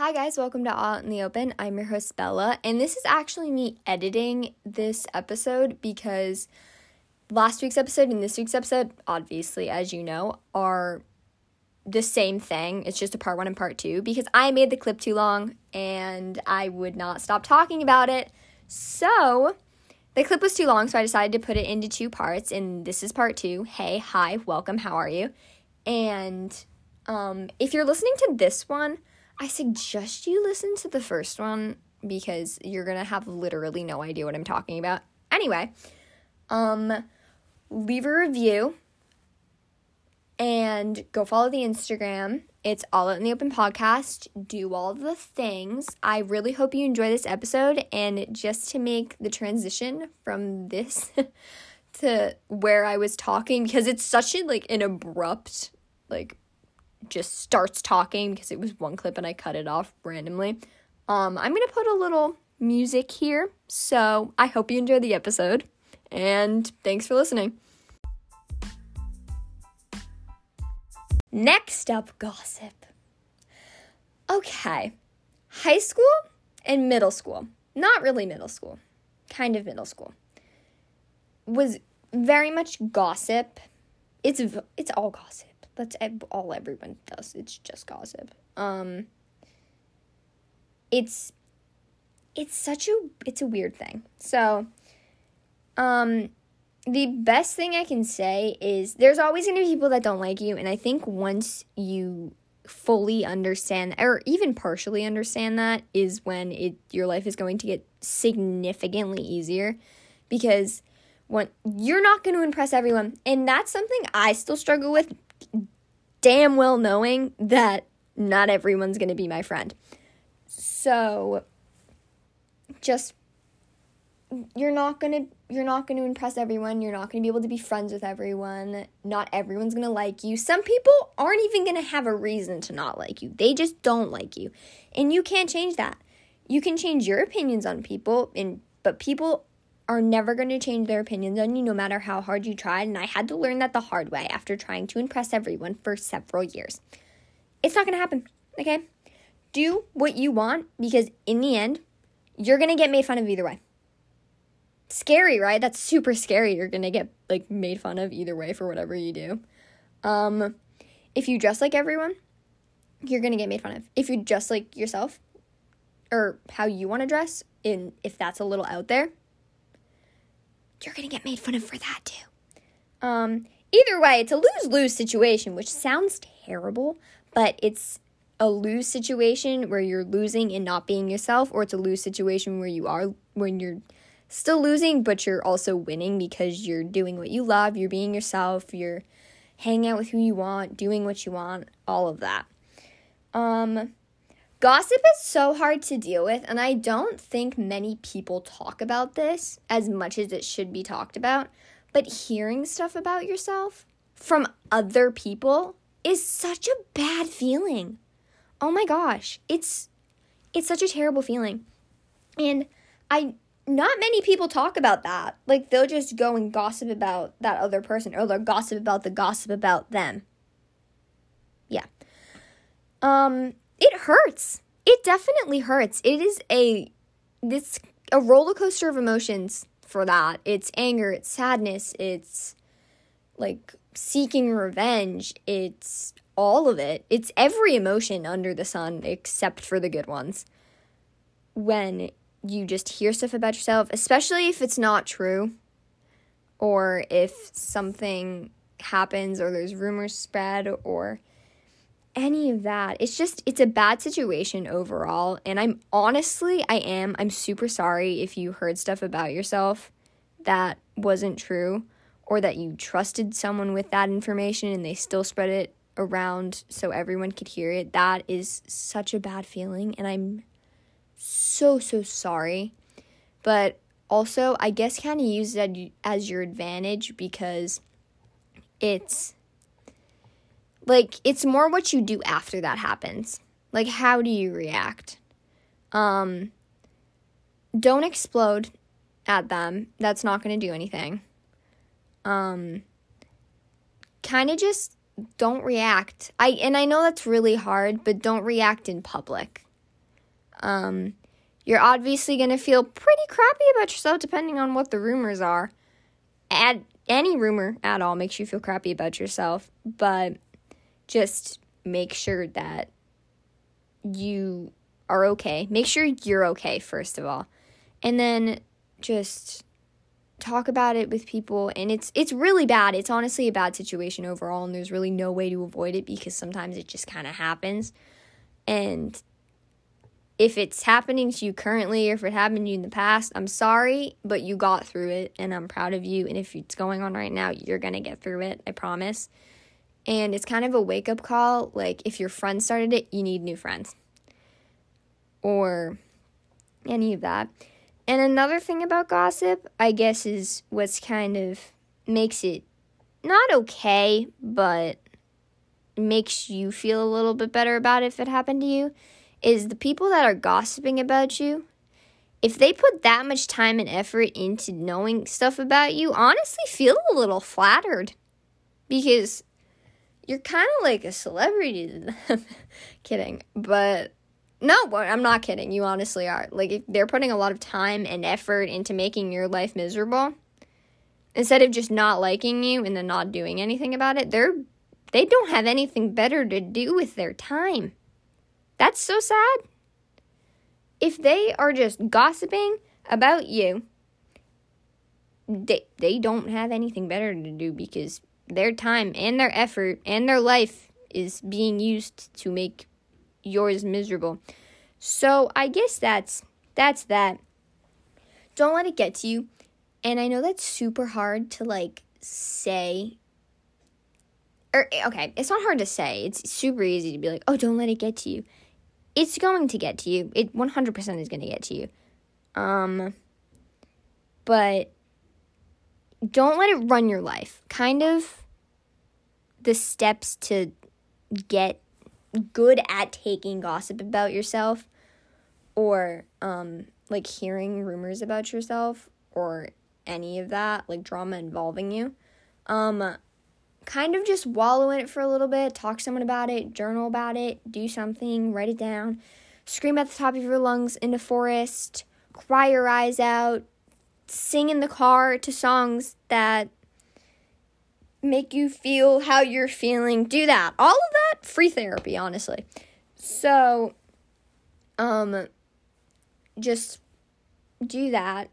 Hi, guys, welcome to All Out in the Open. I'm your host, Bella, and this is actually me editing this episode because last week's episode and this week's episode, obviously, as you know, are the same thing. It's just a part one and part two because I made the clip too long and I would not stop talking about it. So, the clip was too long, so I decided to put it into two parts, and this is part two. Hey, hi, welcome, how are you? And um, if you're listening to this one, I suggest you listen to the first one because you're going to have literally no idea what I'm talking about. Anyway, um leave a review and go follow the Instagram. It's all out in the open podcast. Do all the things. I really hope you enjoy this episode and just to make the transition from this to where I was talking because it's such a like an abrupt like just starts talking because it was one clip and I cut it off randomly. Um, I'm gonna put a little music here, so I hope you enjoy the episode, and thanks for listening. Next up, gossip. Okay, high school and middle school, not really middle school, kind of middle school, was very much gossip. It's it's all gossip that's all everyone does. It's just gossip. Um it's it's such a it's a weird thing. So um the best thing I can say is there's always going to be people that don't like you and I think once you fully understand or even partially understand that is when it your life is going to get significantly easier because when you're not going to impress everyone and that's something I still struggle with damn well knowing that not everyone's going to be my friend. So just you're not going to you're not going to impress everyone. You're not going to be able to be friends with everyone. Not everyone's going to like you. Some people aren't even going to have a reason to not like you. They just don't like you. And you can't change that. You can change your opinions on people and but people are never going to change their opinions on you no matter how hard you tried. And I had to learn that the hard way after trying to impress everyone for several years. It's not going to happen, okay? Do what you want because in the end, you're going to get made fun of either way. Scary, right? That's super scary. You're going to get like made fun of either way for whatever you do. Um if you dress like everyone, you're going to get made fun of. If you dress like yourself or how you want to dress, in if that's a little out there, you're gonna get made fun of for that too. Um, either way, it's a lose lose situation, which sounds terrible, but it's a lose situation where you're losing and not being yourself, or it's a lose situation where you are when you're still losing, but you're also winning because you're doing what you love, you're being yourself, you're hanging out with who you want, doing what you want, all of that. Um, Gossip is so hard to deal with, and I don't think many people talk about this as much as it should be talked about. But hearing stuff about yourself from other people is such a bad feeling. Oh my gosh, it's it's such a terrible feeling. And I not many people talk about that. Like they'll just go and gossip about that other person or they'll gossip about the gossip about them. Yeah. Um it hurts. It definitely hurts. It is a this a roller coaster of emotions for that. It's anger, it's sadness, it's like seeking revenge, it's all of it. It's every emotion under the sun except for the good ones. When you just hear stuff about yourself, especially if it's not true or if something happens or there's rumors spread or any of that. It's just it's a bad situation overall and I'm honestly I am I'm super sorry if you heard stuff about yourself that wasn't true or that you trusted someone with that information and they still spread it around so everyone could hear it. That is such a bad feeling and I'm so so sorry. But also, I guess kind of use that as your advantage because it's like it's more what you do after that happens. Like how do you react? Um don't explode at them. That's not going to do anything. Um kind of just don't react. I and I know that's really hard, but don't react in public. Um, you're obviously going to feel pretty crappy about yourself depending on what the rumors are. At any rumor at all makes you feel crappy about yourself, but just make sure that you are okay. Make sure you're okay, first of all. And then just talk about it with people and it's it's really bad. It's honestly a bad situation overall and there's really no way to avoid it because sometimes it just kind of happens. And if it's happening to you currently or if it happened to you in the past, I'm sorry, but you got through it and I'm proud of you and if it's going on right now, you're going to get through it. I promise. And it's kind of a wake up call. Like, if your friend started it, you need new friends. Or any of that. And another thing about gossip, I guess, is what's kind of makes it not okay, but makes you feel a little bit better about it if it happened to you, is the people that are gossiping about you. If they put that much time and effort into knowing stuff about you, honestly feel a little flattered. Because you're kind of like a celebrity to them. kidding. But no, I'm not kidding. You honestly are. Like, if they're putting a lot of time and effort into making your life miserable, instead of just not liking you and then not doing anything about it, they're they don't have anything better to do with their time. That's so sad. If they are just gossiping about you, they they don't have anything better to do because their time and their effort and their life is being used to make yours miserable. So I guess that's that's that. Don't let it get to you. And I know that's super hard to like say or okay, it's not hard to say. It's super easy to be like, "Oh, don't let it get to you." It's going to get to you. It 100% is going to get to you. Um but don't let it run your life. Kind of the steps to get good at taking gossip about yourself or um like hearing rumors about yourself or any of that like drama involving you um kind of just wallow in it for a little bit talk to someone about it journal about it do something write it down scream at the top of your lungs in the forest cry your eyes out sing in the car to songs that make you feel how you're feeling, do that. All of that free therapy, honestly. So um just do that.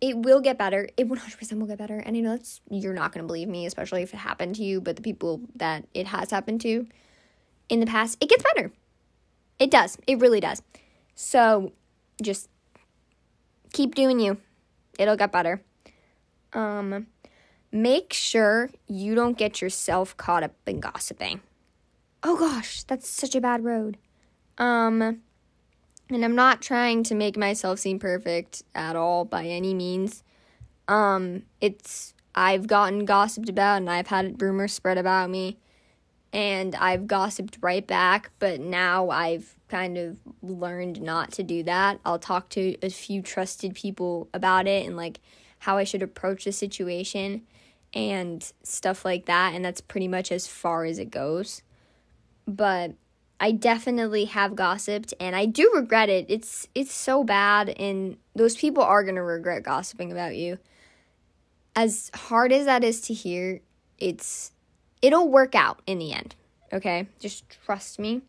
It will get better. It 100% will get better. And I know that's you're not going to believe me, especially if it happened to you, but the people that it has happened to in the past, it gets better. It does. It really does. So just keep doing you. It'll get better. Um make sure you don't get yourself caught up in gossiping. Oh gosh, that's such a bad road. Um, and I'm not trying to make myself seem perfect at all by any means. Um, it's I've gotten gossiped about and I've had rumors spread about me and I've gossiped right back, but now I've kind of learned not to do that. I'll talk to a few trusted people about it and like how I should approach the situation and stuff like that. And that's pretty much as far as it goes. But I definitely have gossiped and I do regret it. It's it's so bad and those people are going to regret gossiping about you. As hard as that is to hear, it's it'll work out in the end. Okay? Just trust me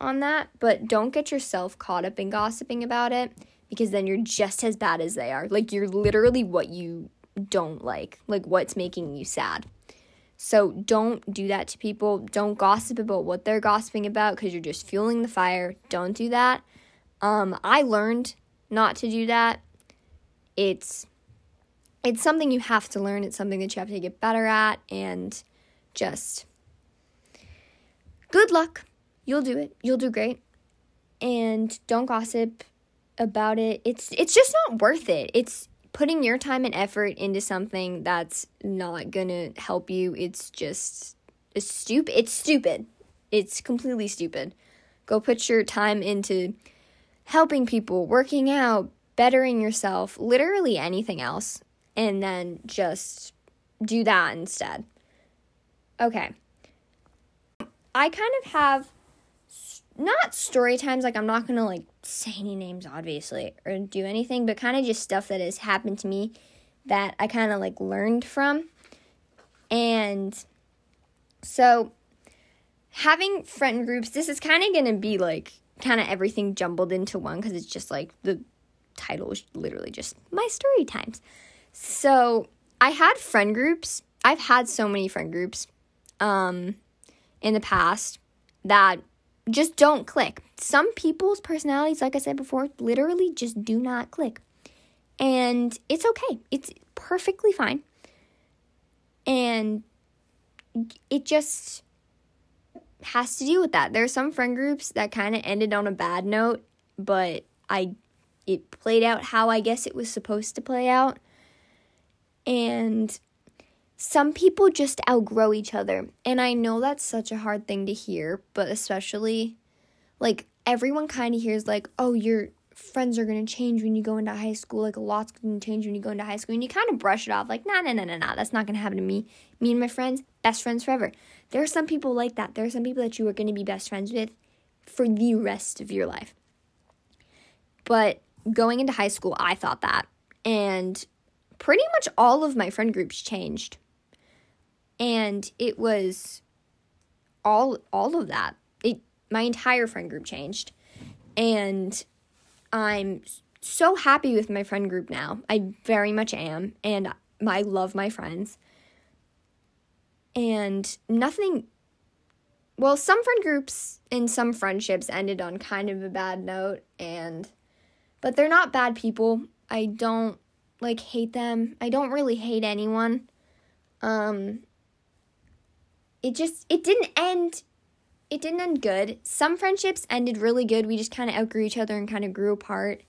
on that, but don't get yourself caught up in gossiping about it because then you're just as bad as they are. Like you're literally what you don't like, like what's making you sad. So don't do that to people. Don't gossip about what they're gossiping about because you're just fueling the fire. Don't do that. Um, I learned not to do that. It's it's something you have to learn. It's something that you have to get better at, and just good luck. You'll do it. You'll do great. And don't gossip about it. It's it's just not worth it. It's putting your time and effort into something that's not gonna help you, it's just it's stupid. It's stupid. It's completely stupid. Go put your time into helping people, working out, bettering yourself, literally anything else, and then just do that instead. Okay. I kind of have not story times like i'm not gonna like say any names obviously or do anything but kind of just stuff that has happened to me that i kind of like learned from. And so having friend groups this is kind of gonna be like kind of everything jumbled into one because it's just like the title is literally just my story times. So i had friend groups. I've had so many friend groups um in the past that just don't click. Some people's personalities, like I said before, literally just do not click. And it's okay. It's perfectly fine. And it just has to do with that. There are some friend groups that kind of ended on a bad note, but I it played out how I guess it was supposed to play out. And some people just outgrow each other. And I know that's such a hard thing to hear, but especially like everyone kind of hears like, "Oh, your friends are going to change when you go into high school. Like a lot's going to change when you go into high school." And you kind of brush it off like, "Nah, nah, nah, nah, nah. That's not going to happen to me. Me and my friends, best friends forever." There are some people like that. There are some people that you are going to be best friends with for the rest of your life. But going into high school, I thought that. And pretty much all of my friend groups changed and it was all all of that. It my entire friend group changed, and I'm so happy with my friend group now. I very much am, and I love my friends. And nothing. Well, some friend groups and some friendships ended on kind of a bad note, and but they're not bad people. I don't like hate them. I don't really hate anyone. Um, it just it didn't end it didn't end good. Some friendships ended really good. We just kind of outgrew each other and kind of grew apart.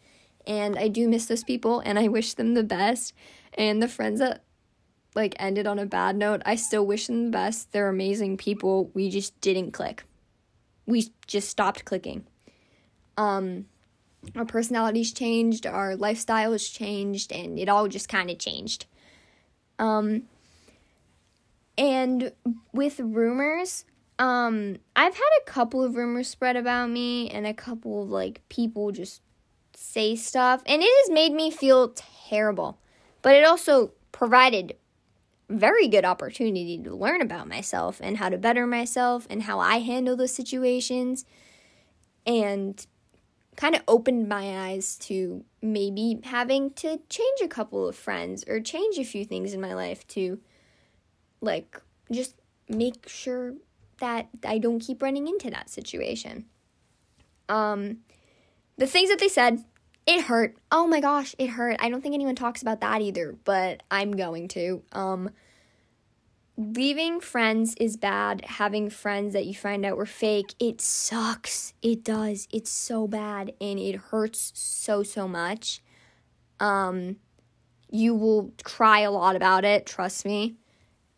And I do miss those people and I wish them the best. And the friends that like ended on a bad note, I still wish them the best. They're amazing people. We just didn't click. We just stopped clicking. Um our personalities changed, our lifestyles changed, and it all just kind of changed. Um and with rumors, um, I've had a couple of rumors spread about me and a couple of like people just say stuff, and it has made me feel terrible. But it also provided very good opportunity to learn about myself and how to better myself and how I handle those situations and kind of opened my eyes to maybe having to change a couple of friends or change a few things in my life to like, just make sure that I don't keep running into that situation. Um, the things that they said, it hurt. Oh my gosh, it hurt. I don't think anyone talks about that either, but I'm going to. Um, leaving friends is bad. Having friends that you find out were fake, it sucks. It does. It's so bad and it hurts so so much. Um, you will cry a lot about it, trust me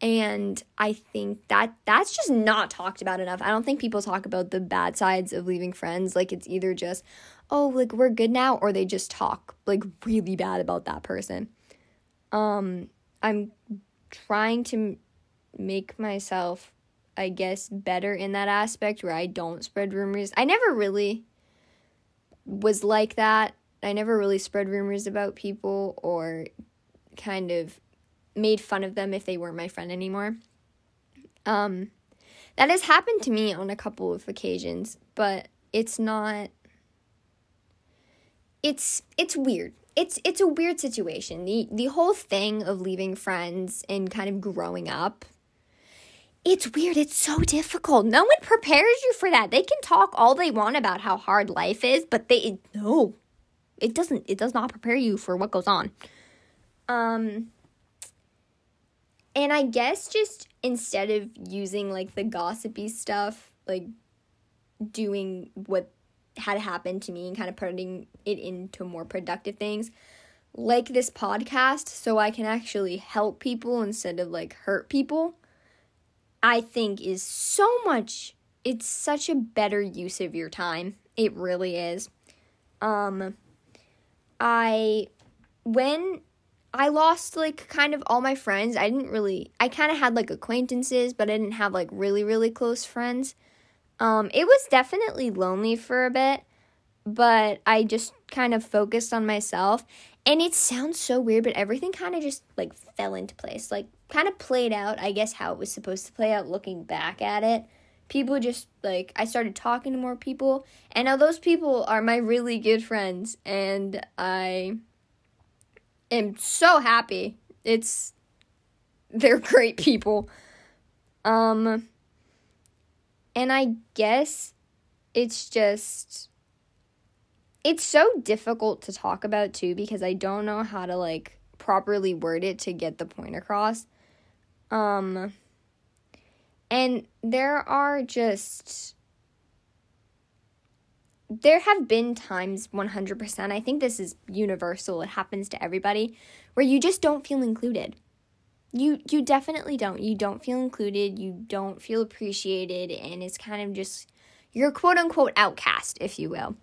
and i think that that's just not talked about enough. I don't think people talk about the bad sides of leaving friends. Like it's either just oh like we're good now or they just talk like really bad about that person. Um i'm trying to make myself i guess better in that aspect where i don't spread rumors. I never really was like that. I never really spread rumors about people or kind of made fun of them if they weren't my friend anymore. Um, that has happened to me on a couple of occasions, but it's not. It's it's weird. It's it's a weird situation. The the whole thing of leaving friends and kind of growing up. It's weird. It's so difficult. No one prepares you for that. They can talk all they want about how hard life is, but they no. It doesn't it does not prepare you for what goes on. Um and I guess just instead of using like the gossipy stuff, like doing what had happened to me and kind of putting it into more productive things, like this podcast, so I can actually help people instead of like hurt people, I think is so much, it's such a better use of your time. It really is. Um, I, when I lost like kind of all my friends. I didn't really I kind of had like acquaintances, but I didn't have like really really close friends. Um, it was definitely lonely for a bit, but I just kind of focused on myself. And it sounds so weird, but everything kind of just like fell into place. Like, kind of played out, I guess, how it was supposed to play out looking back at it. People just like, I started talking to more people, and now those people are my really good friends, and I am so happy. It's, they're great people. Um, and I guess it's just it's so difficult to talk about too because I don't know how to like properly word it to get the point across. Um and there are just there have been times 100%. I think this is universal. It happens to everybody where you just don't feel included you you definitely don't you don't feel included you don't feel appreciated and it's kind of just you're quote unquote outcast if you will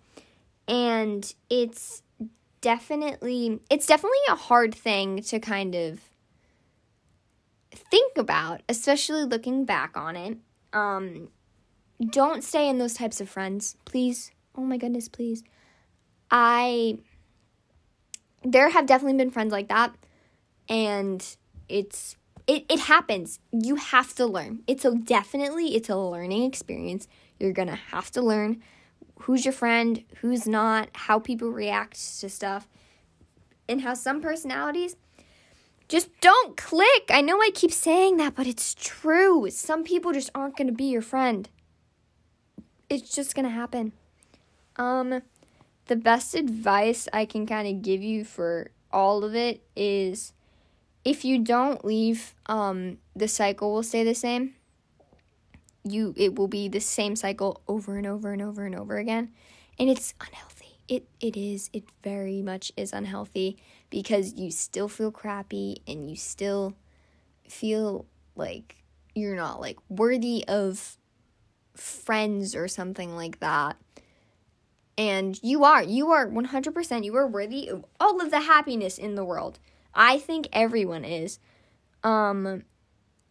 and it's definitely it's definitely a hard thing to kind of think about especially looking back on it um don't stay in those types of friends please oh my goodness please i there have definitely been friends like that and it's it, it happens. You have to learn. It's a definitely it's a learning experience. You're gonna have to learn who's your friend, who's not, how people react to stuff, and how some personalities just don't click. I know I keep saying that, but it's true. Some people just aren't gonna be your friend. It's just gonna happen. Um, the best advice I can kind of give you for all of it is if you don't leave, um, the cycle will stay the same. You it will be the same cycle over and over and over and over again, and it's unhealthy. It it is. It very much is unhealthy because you still feel crappy and you still feel like you're not like worthy of friends or something like that. And you are, you are 100%, you are worthy of all of the happiness in the world. I think everyone is. Um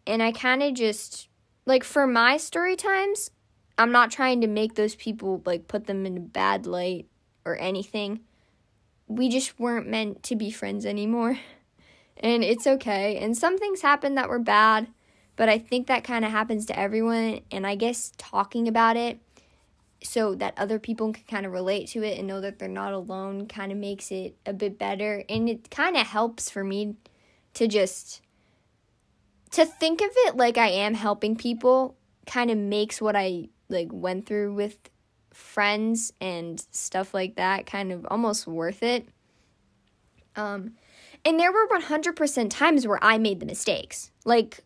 and I kind of just like for my story times, I'm not trying to make those people like put them in a bad light or anything. We just weren't meant to be friends anymore. And it's okay. And some things happened that were bad, but I think that kind of happens to everyone. And I guess talking about it so that other people can kind of relate to it and know that they're not alone kind of makes it a bit better. And it kind of helps for me to just to think of it like I am helping people kind of makes what I like went through with friends and stuff like that kind of almost worth it. Um and there were 100% times where I made the mistakes. Like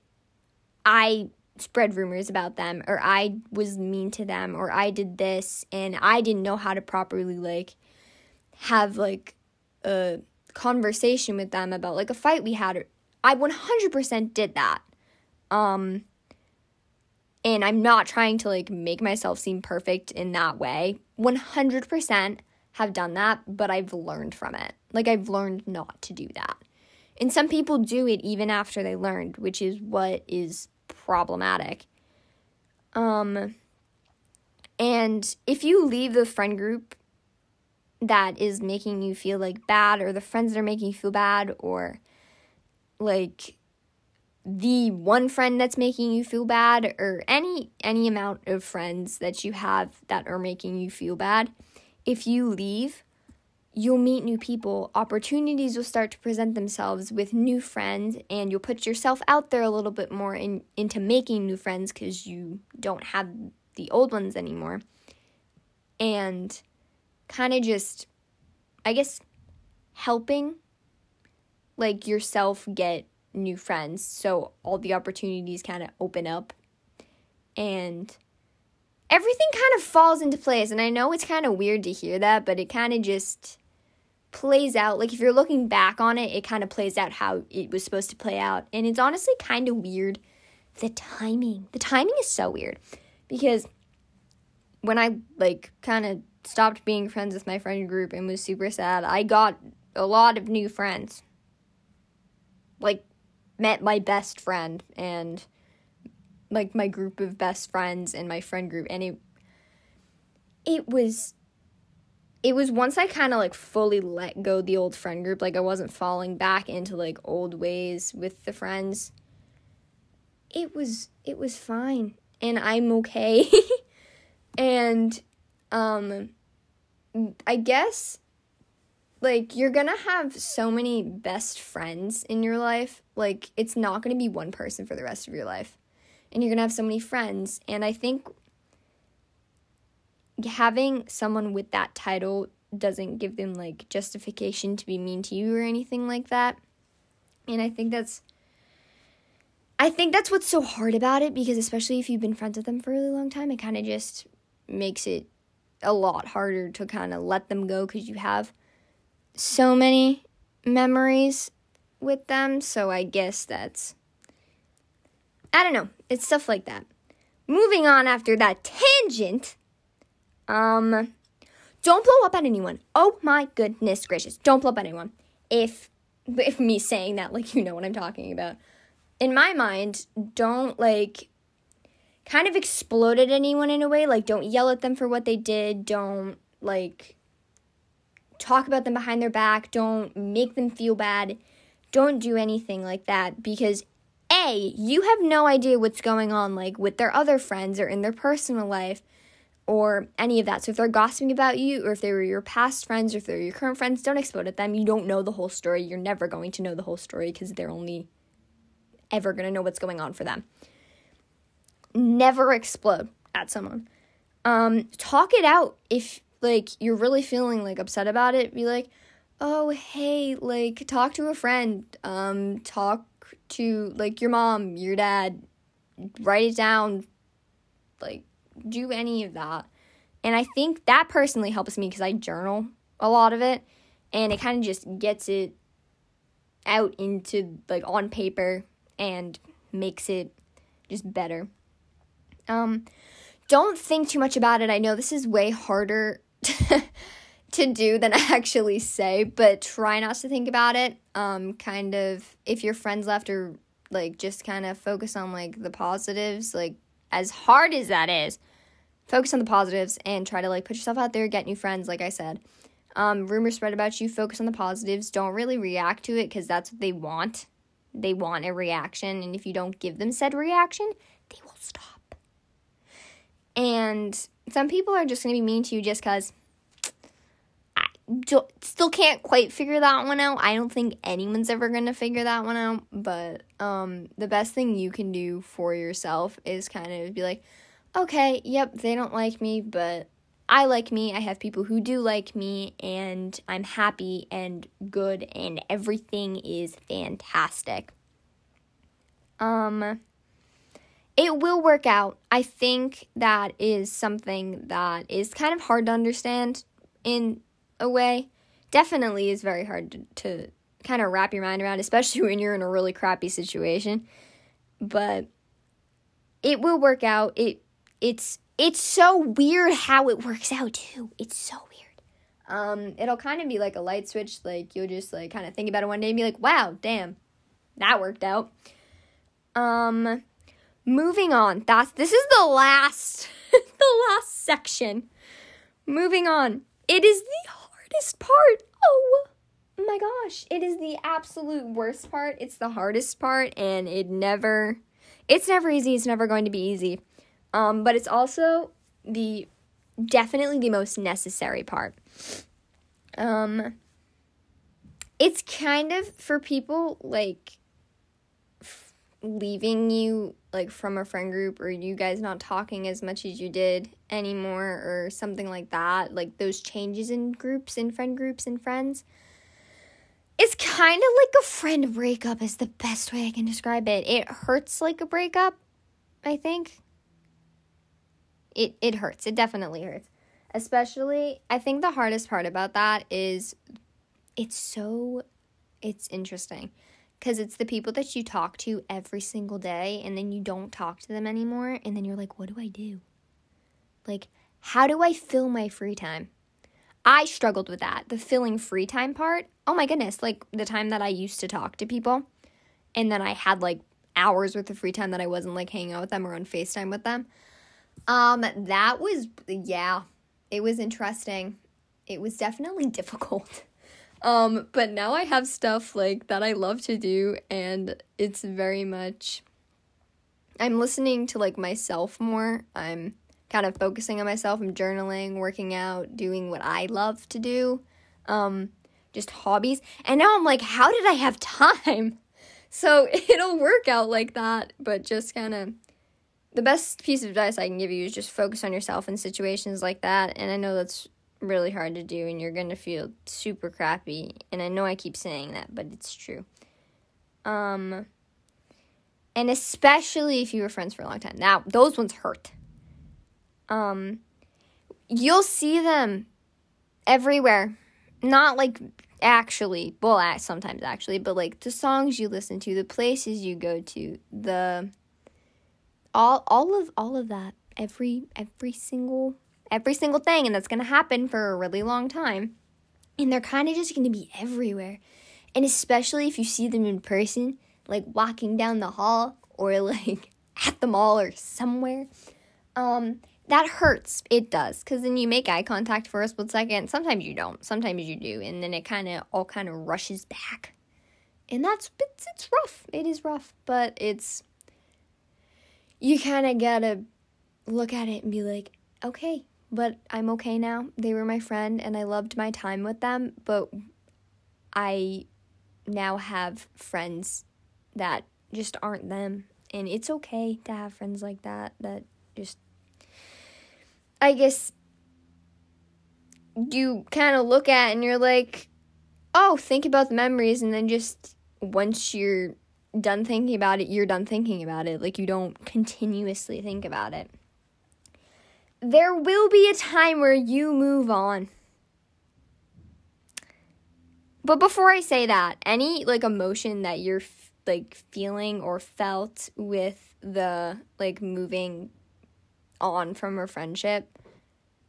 I spread rumors about them or I was mean to them or I did this and I didn't know how to properly like have like a conversation with them about like a fight we had. I 100% did that. Um and I'm not trying to like make myself seem perfect in that way. 100% have done that, but I've learned from it. Like I've learned not to do that. And some people do it even after they learned, which is what is problematic. Um, and if you leave the friend group that is making you feel like bad, or the friends that are making you feel bad, or like the one friend that's making you feel bad or any any amount of friends that you have that are making you feel bad if you leave you'll meet new people, opportunities will start to present themselves with new friends, and you'll put yourself out there a little bit more in, into making new friends because you don't have the old ones anymore. And kind of just, I guess, helping like yourself get new friends so all the opportunities kind of open up and everything kind of falls into place and i know it's kind of weird to hear that but it kind of just plays out like if you're looking back on it it kind of plays out how it was supposed to play out. And it's honestly kind of weird the timing. The timing is so weird. Because when i like kind of stopped being friends with my friend group and was super sad i got a lot of new friends. Like met my best friend and like my group of best friends and my friend group and it it was it was once I kind of like fully let go the old friend group, like I wasn't falling back into like old ways with the friends. It was it was fine and I'm okay. and um I guess like you're going to have so many best friends in your life. Like it's not going to be one person for the rest of your life. And you're going to have so many friends and I think having someone with that title doesn't give them like justification to be mean to you or anything like that. And I think that's I think that's what's so hard about it because especially if you've been friends with them for a really long time, it kind of just makes it a lot harder to kind of let them go cuz you have so many memories with them. So I guess that's I don't know. It's stuff like that. Moving on after that tangent, um, don't blow up at anyone. Oh my goodness gracious. Don't blow up at anyone. If if me saying that like you know what I'm talking about. In my mind, don't like kind of explode at anyone in a way. Like don't yell at them for what they did. Don't like talk about them behind their back. Don't make them feel bad. Don't do anything like that because A, you have no idea what's going on like with their other friends or in their personal life or any of that. So if they're gossiping about you, or if they were your past friends, or if they're your current friends, don't explode at them. You don't know the whole story. You're never going to know the whole story because they're only ever going to know what's going on for them. Never explode at someone. Um, talk it out if like you're really feeling like upset about it. Be like, oh hey, like talk to a friend. Um, talk to like your mom, your dad. Write it down. Like do any of that. And I think that personally helps me because I journal a lot of it and it kind of just gets it out into like on paper and makes it just better. Um don't think too much about it. I know this is way harder to do than I actually say, but try not to think about it. Um kind of if your friends left or like just kind of focus on like the positives, like as hard as that is, focus on the positives and try to like put yourself out there, get new friends, like I said. Um, rumors spread about you, focus on the positives. Don't really react to it because that's what they want. They want a reaction, and if you don't give them said reaction, they will stop. And some people are just going to be mean to you just because I still can't quite figure that one out. I don't think anyone's ever going to figure that one out. But um, the best thing you can do for yourself is kind of be like, okay, yep, they don't like me, but I like me. I have people who do like me, and I'm happy and good, and everything is fantastic. Um, it will work out. I think that is something that is kind of hard to understand in a way. Definitely is very hard to, to kind of wrap your mind around, especially when you're in a really crappy situation. But it will work out. It it's it's so weird how it works out too. It's so weird. Um, it'll kind of be like a light switch. Like you'll just like kind of think about it one day and be like, "Wow, damn, that worked out." Um, moving on. That's this is the last, the last section. Moving on. It is the hardest part. Oh my gosh, it is the absolute worst part. It's the hardest part, and it never, it's never easy. It's never going to be easy. Um, but it's also the definitely the most necessary part. Um, it's kind of for people like leaving you like from a friend group or you guys not talking as much as you did anymore or something like that like those changes in groups in friend groups and friends it's kind of like a friend breakup is the best way i can describe it it hurts like a breakup i think it it hurts. It definitely hurts. Especially, I think the hardest part about that is it's so it's interesting because it's the people that you talk to every single day and then you don't talk to them anymore and then you're like, "What do I do?" Like, how do I fill my free time? I struggled with that. The filling free time part. Oh my goodness, like the time that I used to talk to people and then I had like hours worth of free time that I wasn't like hanging out with them or on FaceTime with them. Um, that was yeah, it was interesting. It was definitely difficult. Um, but now I have stuff like that I love to do and it's very much I'm listening to like myself more. I'm kind of focusing on myself. I'm journaling, working out, doing what I love to do. Um, just hobbies. And now I'm like, how did I have time? So it'll work out like that, but just kind of the best piece of advice I can give you is just focus on yourself in situations like that. And I know that's really hard to do and you're going to feel super crappy. And I know I keep saying that, but it's true. Um and especially if you were friends for a long time. Now, those ones hurt. Um you'll see them everywhere. Not like actually, well, sometimes actually, but like the songs you listen to, the places you go to, the all all of all of that, every every single every single thing, and that's gonna happen for a really long time, and they're kind of just gonna be everywhere, and especially if you see them in person, like walking down the hall or like at the mall or somewhere. Um, that hurts. It does. Because then you make eye contact for a split second. Sometimes you don't. Sometimes you do. And then it kind of all kind of rushes back. And that's, it's, it's rough. It is rough. But it's, you kind of gotta look at it and be like, okay, but I'm okay now. They were my friend and I loved my time with them. But I now have friends that just aren't them. And it's okay to have friends like that that just I guess you kind of look at and you're like, oh, think about the memories, and then just once you're done thinking about it, you're done thinking about it. Like you don't continuously think about it. There will be a time where you move on. But before I say that, any like emotion that you're f- like feeling or felt with the like moving on from a friendship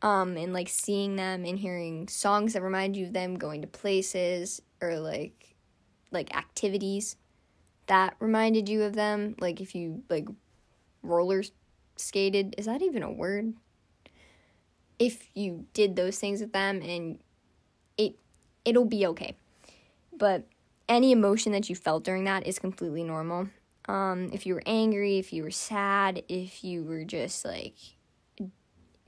um and like seeing them and hearing songs that remind you of them going to places or like like activities that reminded you of them like if you like roller skated is that even a word if you did those things with them and it it'll be okay but any emotion that you felt during that is completely normal um, if you were angry, if you were sad, if you were just like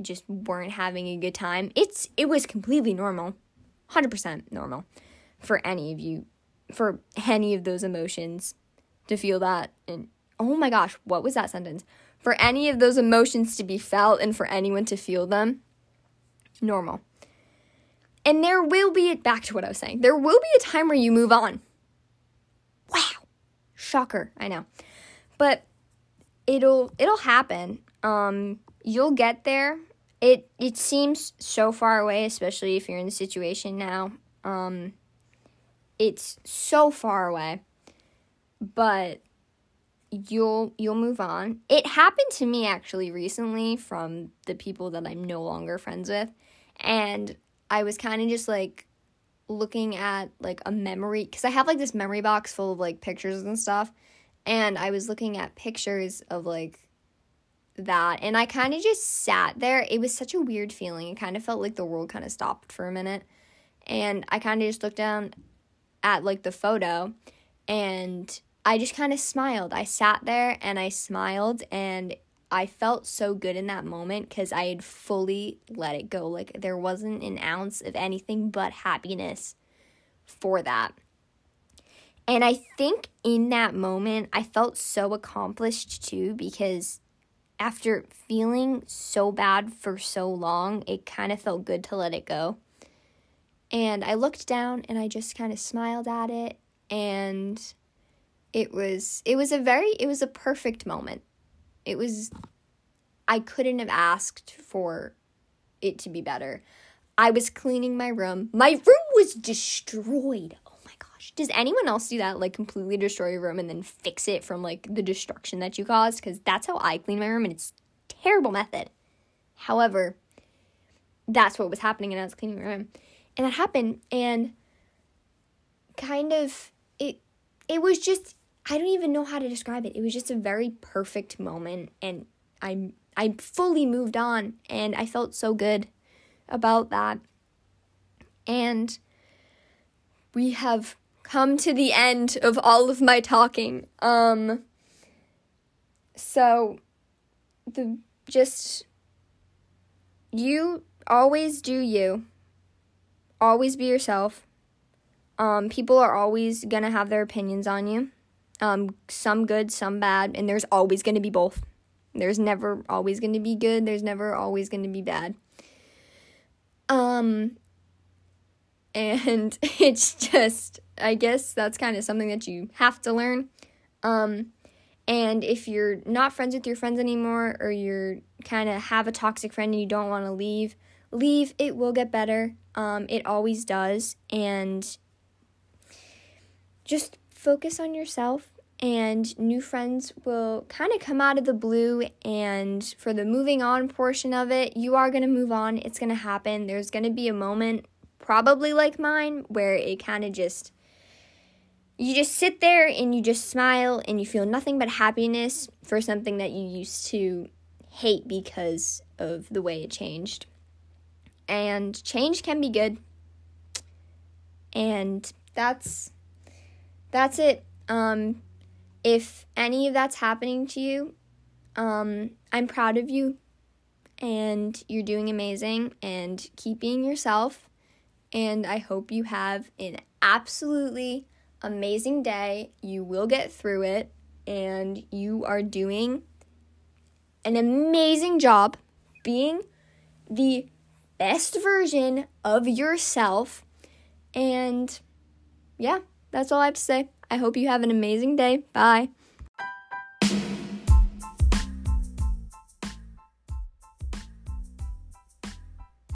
just weren't having a good time, it's it was completely normal. 100% normal for any of you for any of those emotions to feel that and oh my gosh, what was that sentence? For any of those emotions to be felt and for anyone to feel them, normal. And there will be, back to what I was saying, there will be a time where you move on. Wow. Shocker, I know. But it'll it'll happen. Um you'll get there. It it seems so far away, especially if you're in the situation now. Um it's so far away. But you'll you'll move on. It happened to me actually recently from the people that I'm no longer friends with. And I was kind of just like looking at like a memory because I have like this memory box full of like pictures and stuff. And I was looking at pictures of like that and I kind of just sat there. It was such a weird feeling. It kind of felt like the world kind of stopped for a minute. And I kind of just looked down at like the photo and I just kind of smiled. I sat there and I smiled and I felt so good in that moment because I had fully let it go. Like there wasn't an ounce of anything but happiness for that. And I think in that moment, I felt so accomplished too because after feeling so bad for so long, it kind of felt good to let it go. And I looked down and I just kind of smiled at it and it was it was a very it was a perfect moment it was, I couldn't have asked for it to be better. I was cleaning my room. My room was destroyed. Oh my gosh. Does anyone else do that? Like completely destroy your room and then fix it from like the destruction that you caused? Because that's how I clean my room and it's terrible method. However, that's what was happening and I was cleaning my room. And that happened and kind of it it was just I don't even know how to describe it. It was just a very perfect moment and I I fully moved on and I felt so good about that. And we have come to the end of all of my talking. Um so the just you always do you. Always be yourself. Um people are always going to have their opinions on you. Um some good, some bad, and there's always going to be both. There's never always going to be good, there's never always going to be bad. Um and it's just I guess that's kind of something that you have to learn. Um and if you're not friends with your friends anymore or you're kind of have a toxic friend and you don't want to leave, leave. It will get better. Um, it always does. And just focus on yourself and new friends will kind of come out of the blue and for the moving on portion of it you are going to move on it's going to happen there's going to be a moment probably like mine where it kind of just you just sit there and you just smile and you feel nothing but happiness for something that you used to hate because of the way it changed. And change can be good. And that's that's it. Um if any of that's happening to you, um I'm proud of you and you're doing amazing and keep being yourself and I hope you have an absolutely amazing day. You will get through it, and you are doing an amazing job being the best version of yourself. And yeah, that's all I have to say. I hope you have an amazing day. Bye.